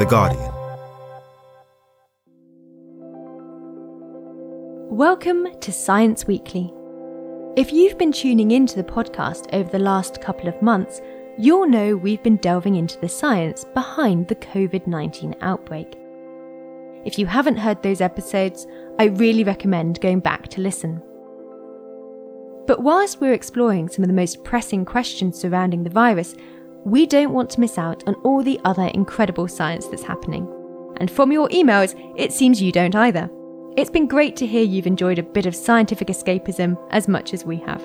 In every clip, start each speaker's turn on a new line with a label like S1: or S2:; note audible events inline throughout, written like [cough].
S1: The Guardian.
S2: Welcome to Science Weekly. If you've been tuning into the podcast over the last couple of months, you'll know we've been delving into the science behind the COVID 19 outbreak. If you haven't heard those episodes, I really recommend going back to listen. But whilst we're exploring some of the most pressing questions surrounding the virus, we don't want to miss out on all the other incredible science that's happening. And from your emails, it seems you don't either. It's been great to hear you've enjoyed a bit of scientific escapism as much as we have.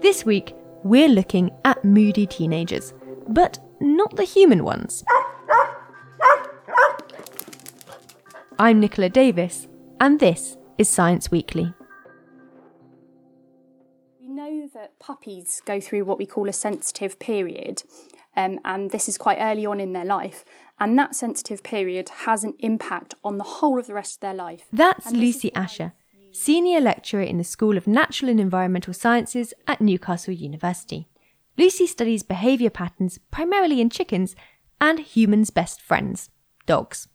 S2: This week, we're looking at moody teenagers, but not the human ones. I'm Nicola Davis, and this is Science Weekly.
S3: Puppies go through what we call a sensitive period, um, and this is quite early on in their life. And that sensitive period has an impact on the whole of the rest of their life.
S2: That's Lucy Asher, Senior Lecturer in the School of Natural and Environmental Sciences at Newcastle University. Lucy studies behaviour patterns primarily in chickens and humans' best friends, dogs.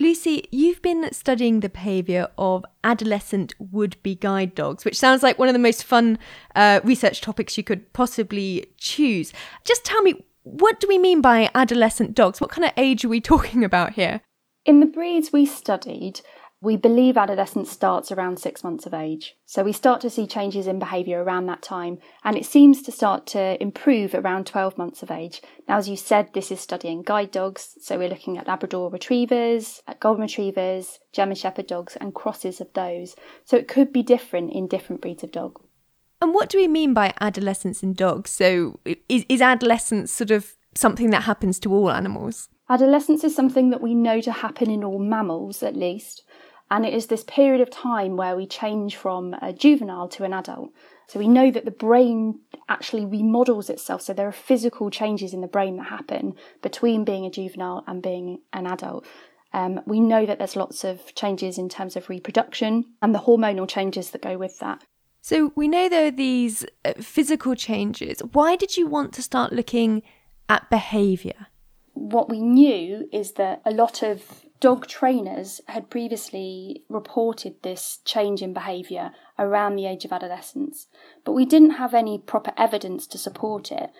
S2: Lucy, you've been studying the behaviour of adolescent would be guide dogs, which sounds like one of the most fun uh, research topics you could possibly choose. Just tell me, what do we mean by adolescent dogs? What kind of age are we [laughs] talking about here?
S3: In the breeds we studied, we believe adolescence starts around six months of age. So we start to see changes in behaviour around that time, and it seems to start to improve around 12 months of age. Now, as you said, this is studying guide dogs, so we're looking at Labrador retrievers, at golden retrievers, German Shepherd dogs, and crosses of those. So it could be different in different breeds of dog.
S2: And what do we mean by adolescence in dogs? So is, is adolescence sort of something that happens to all animals?
S3: Adolescence is something that we know to happen in all mammals, at least. And it is this period of time where we change from a juvenile to an adult. So we know that the brain actually remodels itself. So there are physical changes in the brain that happen between being a juvenile and being an adult. Um, we know that there's lots of changes in terms of reproduction and the hormonal changes that go with that.
S2: So we know there are these uh, physical changes. Why did you want to start looking at behaviour?
S3: What we knew is that a lot of dog trainers had previously reported this change in behaviour around the age of adolescence, but we didn't have any proper evidence to support it.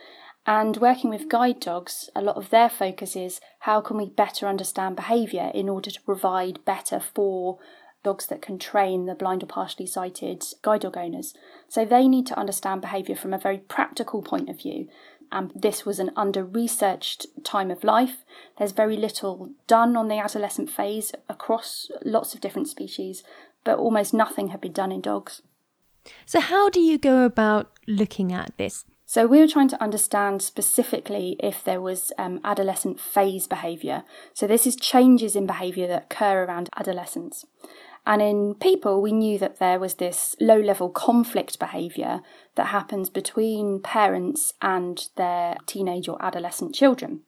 S3: And working with guide dogs, a lot of their focus is how can we better understand behaviour in order to provide better for dogs that can train the blind or partially sighted guide dog owners. So they need to understand behaviour from a very practical point of view and this was an under researched time of life. There's very little done on the adolescent phase across lots of different species, but almost nothing had been done in dogs.
S2: So, how do you go about looking at this?
S3: So, we were trying to understand specifically if there was um, adolescent phase behaviour. So, this is changes in behaviour that occur around adolescence. And in people, we knew that there was this low level conflict behaviour that happens between parents and their teenage or adolescent children.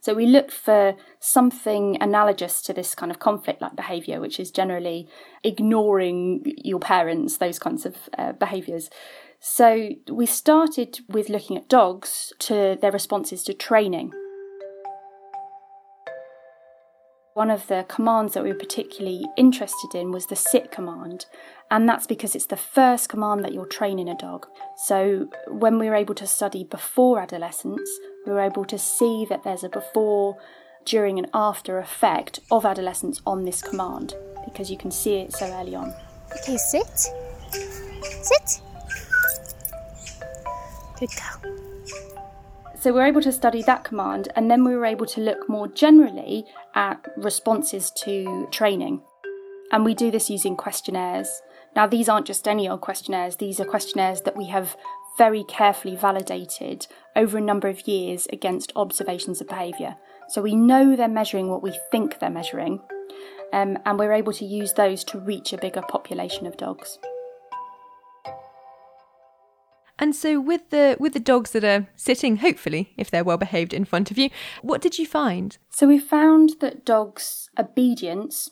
S3: So we looked for something analogous to this kind of conflict like behaviour, which is generally ignoring your parents, those kinds of uh, behaviours. So we started with looking at dogs to their responses to training. One of the commands that we were particularly interested in was the sit command, and that's because it's the first command that you're training a dog. So, when we were able to study before adolescence, we were able to see that there's a before, during, and after effect of adolescence on this command because you can see it so early on.
S4: Okay, sit. Sit. Good girl.
S3: So we were able to study that command, and then we were able to look more generally at responses to training. And we do this using questionnaires. Now, these aren't just any old questionnaires, these are questionnaires that we have very carefully validated over a number of years against observations of behaviour. So we know they're measuring what we think they're measuring, um, and we're able to use those to reach a bigger population of dogs.
S2: And so with the with the dogs that are sitting, hopefully, if they're well behaved in front of you, what did you find?
S3: So we found that dogs' obedience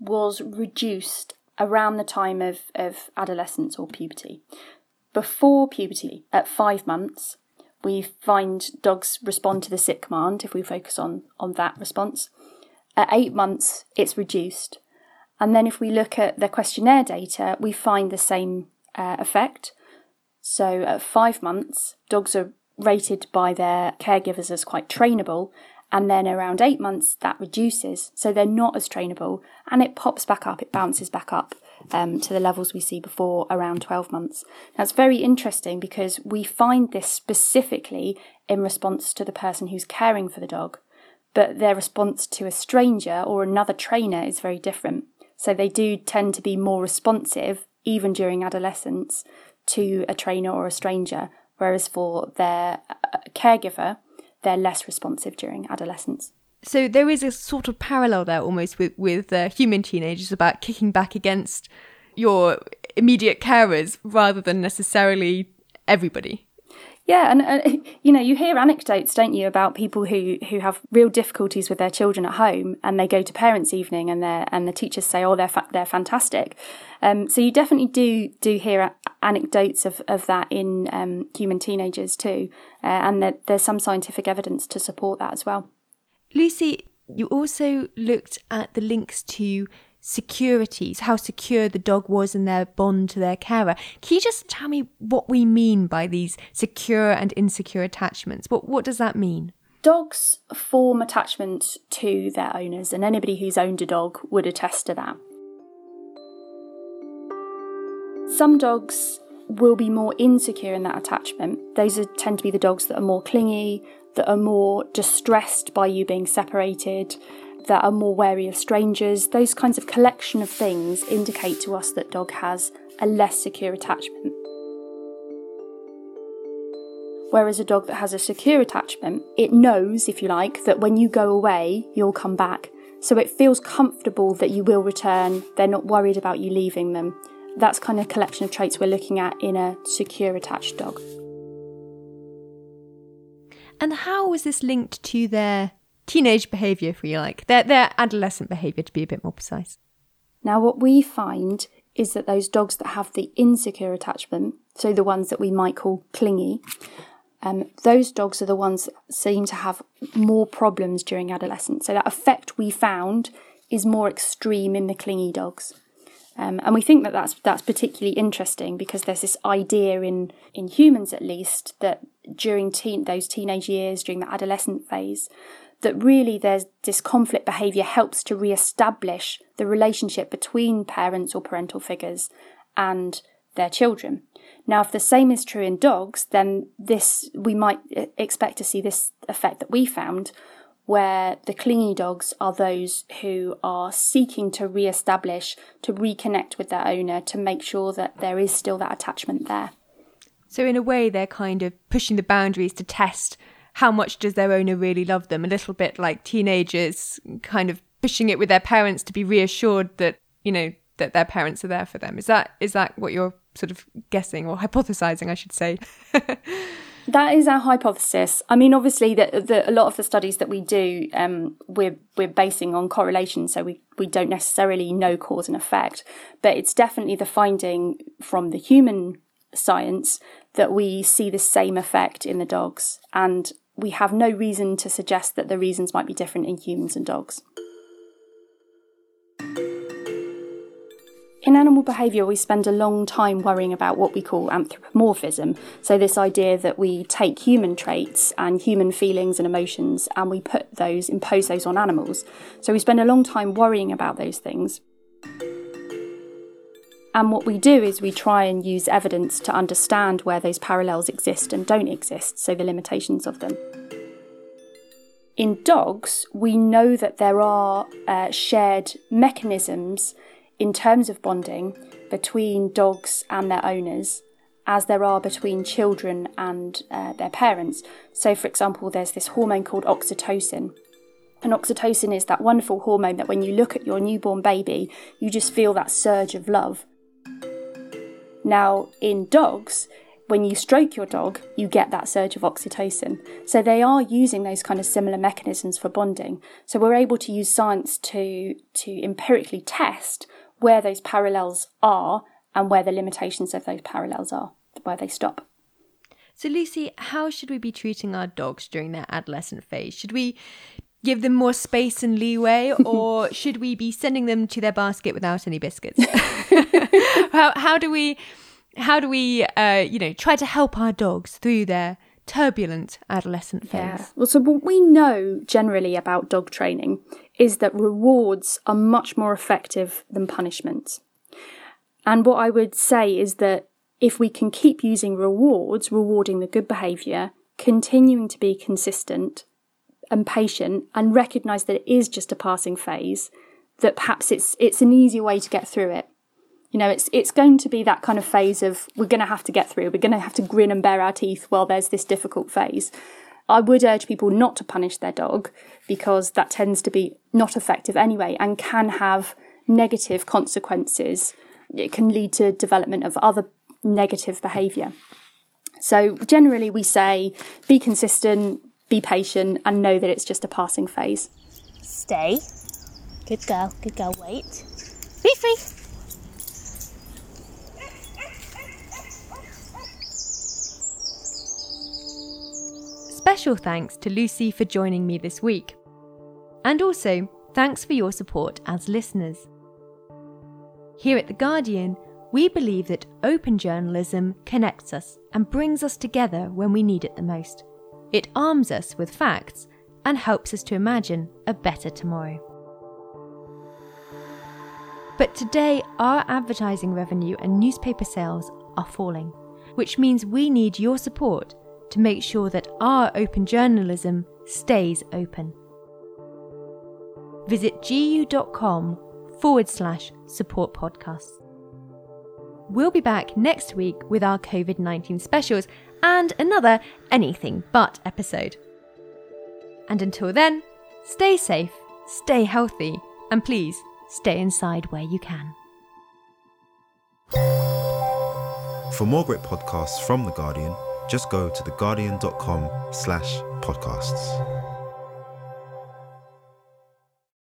S3: was reduced around the time of, of adolescence or puberty. Before puberty, at five months, we find dogs respond to the sit command if we focus on, on that response. At eight months, it's reduced. And then if we look at the questionnaire data, we find the same uh, effect. So at five months, dogs are rated by their caregivers as quite trainable. And then around eight months, that reduces. So they're not as trainable and it pops back up, it bounces back up um, to the levels we see before around 12 months. That's very interesting because we find this specifically in response to the person who's caring for the dog, but their response to a stranger or another trainer is very different. So they do tend to be more responsive, even during adolescence, to a trainer or a stranger, whereas for their uh, caregiver, they're less responsive during adolescence.
S2: So there is a sort of parallel there almost with with uh, human teenagers about kicking back against your immediate carers rather than necessarily everybody.
S3: Yeah, and uh, [laughs] you know, you hear anecdotes, don't you, about people who who have real difficulties with their children at home, and they go to parents' evening, and and the teachers say, "Oh, they're fa- they're fantastic." Um, so you definitely do do hear anecdotes of of that in um, human teenagers too, uh, and that there's some scientific evidence to support that as well.
S2: Lucy, you also looked at the links to securities, how secure the dog was in their bond to their carer. Can you just tell me what we mean by these secure and insecure attachments? What what does that mean?
S3: Dogs form attachments to their owners, and anybody who's owned a dog would attest to that. Some dogs will be more insecure in that attachment. Those are, tend to be the dogs that are more clingy, that are more distressed by you being separated, that are more wary of strangers. Those kinds of collection of things indicate to us that dog has a less secure attachment. Whereas a dog that has a secure attachment, it knows, if you like, that when you go away, you'll come back. So it feels comfortable that you will return. They're not worried about you leaving them. That's kind of a collection of traits we're looking at in a secure attached dog.
S2: And how was this linked to their teenage behaviour, if you like, their, their adolescent behaviour, to be a bit more precise?
S3: Now, what we find is that those dogs that have the insecure attachment, so the ones that we might call clingy, um, those dogs are the ones that seem to have more problems during adolescence. So that effect we found is more extreme in the clingy dogs. Um, and we think that that's that's particularly interesting because there's this idea in in humans at least that during teen those teenage years during the adolescent phase that really there's this conflict behavior helps to re-establish the relationship between parents or parental figures and their children. Now, if the same is true in dogs, then this we might expect to see this effect that we found, where the clingy dogs are those who are seeking to re-establish, to reconnect with their owner, to make sure that there is still that attachment there.
S2: So, in a way, they're kind of pushing the boundaries to test how much does their owner really love them. A little bit like teenagers, kind of pushing it with their parents to be reassured that you know that their parents are there for them. Is that is that what you're sort of guessing or hypothesizing, I should say? [laughs]
S3: That is our hypothesis. I mean, obviously, that a lot of the studies that we do, um, we're we're basing on correlation, so we we don't necessarily know cause and effect, but it's definitely the finding from the human science that we see the same effect in the dogs, and we have no reason to suggest that the reasons might be different in humans and dogs. In animal behaviour, we spend a long time worrying about what we call anthropomorphism. So, this idea that we take human traits and human feelings and emotions and we put those, impose those on animals. So, we spend a long time worrying about those things. And what we do is we try and use evidence to understand where those parallels exist and don't exist, so the limitations of them. In dogs, we know that there are uh, shared mechanisms in terms of bonding between dogs and their owners as there are between children and uh, their parents. So, for example, there's this hormone called oxytocin. And oxytocin is that wonderful hormone that when you look at your newborn baby, you just feel that surge of love. Now, in dogs, when you stroke your dog, you get that surge of oxytocin. So they are using those kind of similar mechanisms for bonding. So we're able to use science to to empirically test where those parallels are and where the limitations of those parallels are, where they stop.
S2: So, Lucy, how should we be treating our dogs during their adolescent phase? Should we give them more space and leeway, [laughs] or should we be sending them to their basket without any biscuits? [laughs] how, how do we, how do we, uh, you know, try to help our dogs through their turbulent adolescent phase?
S3: Yeah. Well, so what we know generally about dog training is that rewards are much more effective than punishment. And what I would say is that if we can keep using rewards, rewarding the good behaviour, continuing to be consistent and patient, and recognise that it is just a passing phase, that perhaps it's it's an easier way to get through it. You know, it's it's going to be that kind of phase of we're going to have to get through. We're going to have to grin and bear our teeth while there's this difficult phase. I would urge people not to punish their dog because that tends to be not effective anyway and can have negative consequences. It can lead to development of other negative behaviour. So generally, we say be consistent, be patient, and know that it's just a passing phase.
S4: Stay. Good girl. Good girl. Wait. Be free.
S2: Special thanks to Lucy for joining me this week. And also, thanks for your support as listeners. Here at The Guardian, we believe that open journalism connects us and brings us together when we need it the most. It arms us with facts and helps us to imagine a better tomorrow. But today, our advertising revenue and newspaper sales are falling, which means we need your support to make sure that our open journalism stays open. Visit gu.com forward slash support podcasts. We'll be back next week with our COVID 19 specials and another anything but episode. And until then, stay safe, stay healthy, and please stay inside where you can.
S1: For more great podcasts from The Guardian, just go to theguardian.com slash podcasts.